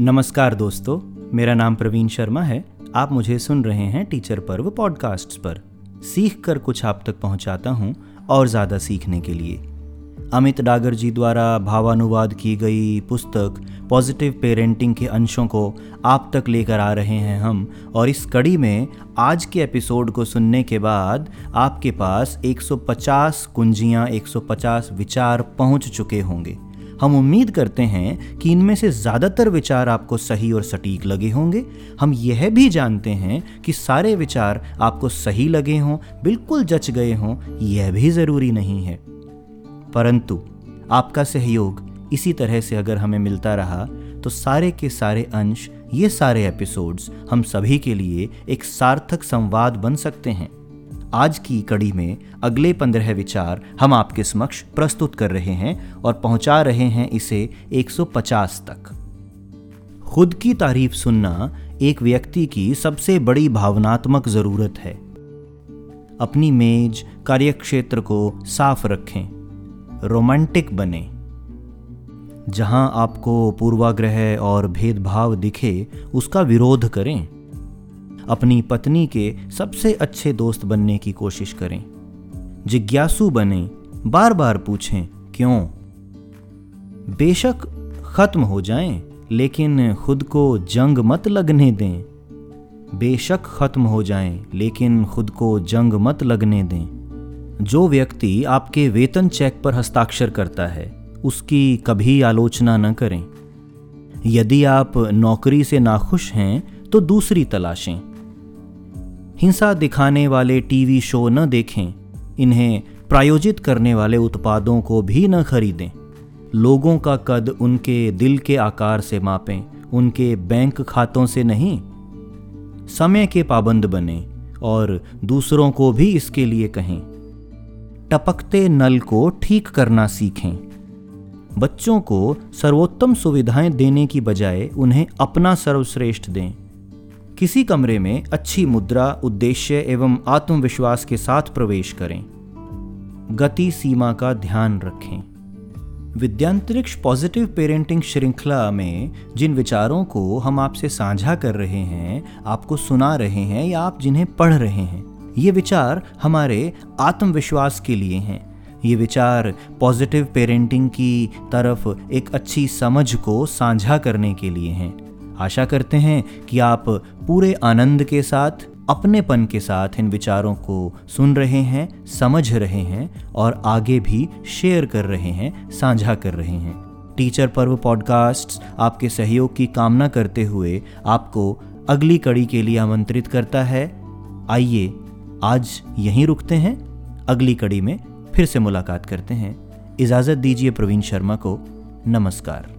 नमस्कार दोस्तों, मेरा नाम प्रवीण शर्मा है। आप मुझे सुन रहे हैं टीचर पर्व पॉडकास्ट पर। सीख कर कुछ आप तक पहुंचाता हूँ और ज़्यादा सीखने के लिए। अमित डागर जी द्वारा भावानुवाद की गई पुस्तक पॉजिटिव पेरेंटिंग के अंशों को आप तक लेकर आ रहे हैं हम और इस कड़ी में आज के एपिसोड को सुनने के बाद आपके पास 150 कुंजियाँ 150 विचार पहुँच चुके होंगे। हम उम्मीद करते हैं कि इनमें से ज़्यादातर विचार आपको सही और सटीक लगे होंगे। हम यह भी जानते हैं कि सारे विचार आपको सही लगे हों, बिल्कुल जच गए हों, यह भी ज़रूरी नहीं है। परंतु आपका सहयोग इसी तरह से अगर हमें मिलता रहा तो सारे के सारे अंश, ये सारे एपिसोड्स हम सभी के लिए एक सार्थक संवाद बन सकते हैं। आज की कड़ी में अगले पंद्रह विचार हम आपके समक्ष प्रस्तुत कर रहे हैं और पहुँचा रहे हैं इसे 150 तक। खुद की तारीफ़ सुनना एक व्यक्ति की सबसे बड़ी भावनात्मक ज़रूरत है। अपनी मेज, कार्यक्षेत्र को साफ़ रखें, रोमांटिक बने। जहाँ आपको पूर्वाग्रह और भेदभाव दिखे, उसका विरोध करें। अपनी पत्नी के सबसे अच्छे दोस्त बनने की कोशिश करें। जिज्ञासु बने बार बार पूछें क्यों? बेशक खत्म हो जाएँ, लेकिन खुद को जंग मत लगने दें। बेशक खत्म हो जाएँ, लेकिन खुद को जंग मत लगने दें। जो व्यक्ति आपके वेतन चेक पर हस्ताक्षर करता है उसकी कभी आलोचना न करें। यदि आप नौकरी से नाखुश हैं तो दूसरी तलाशें। हिंसा दिखाने वाले टीवी शो न देखें। इन्हें प्रायोजित करने वाले उत्पादों को भी न खरीदें। लोगों का कद उनके दिल के आकार से मापें, उनके बैंक खातों से नहीं। समय के पाबंद बने और दूसरों को भी इसके लिए कहें। टपकते नल को ठीक करना सीखें। बच्चों को सर्वोत्तम सुविधाएँ देने की बजाय उन्हें अपना सर्वश्रेष्ठ दें। किसी कमरे में अच्छी मुद्रा, उद्देश्य एवं आत्मविश्वास के साथ प्रवेश करें। गति सीमा का ध्यान रखें। विद्यांतरिक्ष पॉजिटिव पेरेंटिंग श्रृंखला में जिन विचारों को हम आपसे साझा कर रहे हैं, आपको सुना रहे हैं या आप जिन्हें पढ़ रहे हैं, ये विचार हमारे आत्मविश्वास के लिए हैं। ये विचार पॉजिटिव पेरेंटिंग की तरफ़ एक अच्छी समझ को साझा करने के लिए हैं। आशा करते हैं कि आप पूरे आनंद के साथ, अपनेपन के साथ इन विचारों को सुन रहे हैं, समझ रहे हैं और आगे भी शेयर कर रहे हैं, साझा कर रहे हैं। टीचर पर्व पॉडकास्ट आपके सहयोग की कामना करते हुए आपको अगली कड़ी के लिए आमंत्रित करता है। आइए, आज यहीं रुकते हैं। अगली कड़ी में फिर से मुलाकात करते हैं। इजाज़त दीजिए प्रवीण शर्मा को। नमस्कार।